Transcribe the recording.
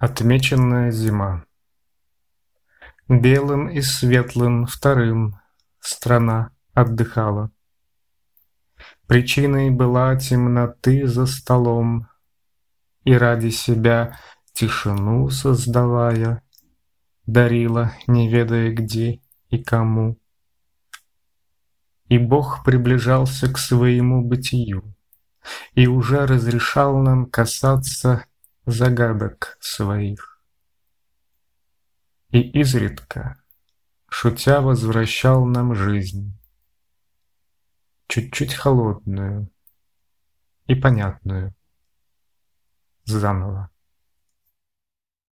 Отмеченная зима Белым и светлым вторым страна отдыхала. Причиной была темноты за столом, И ради себя тишину создавая, Дарила, не ведая где и кому. И Бог приближался к своему бытию, И уже разрешал нам касаться загадок своих. И изредка, шутя, возвращал нам жизнь, Чуть-чуть холодную и понятную, заново.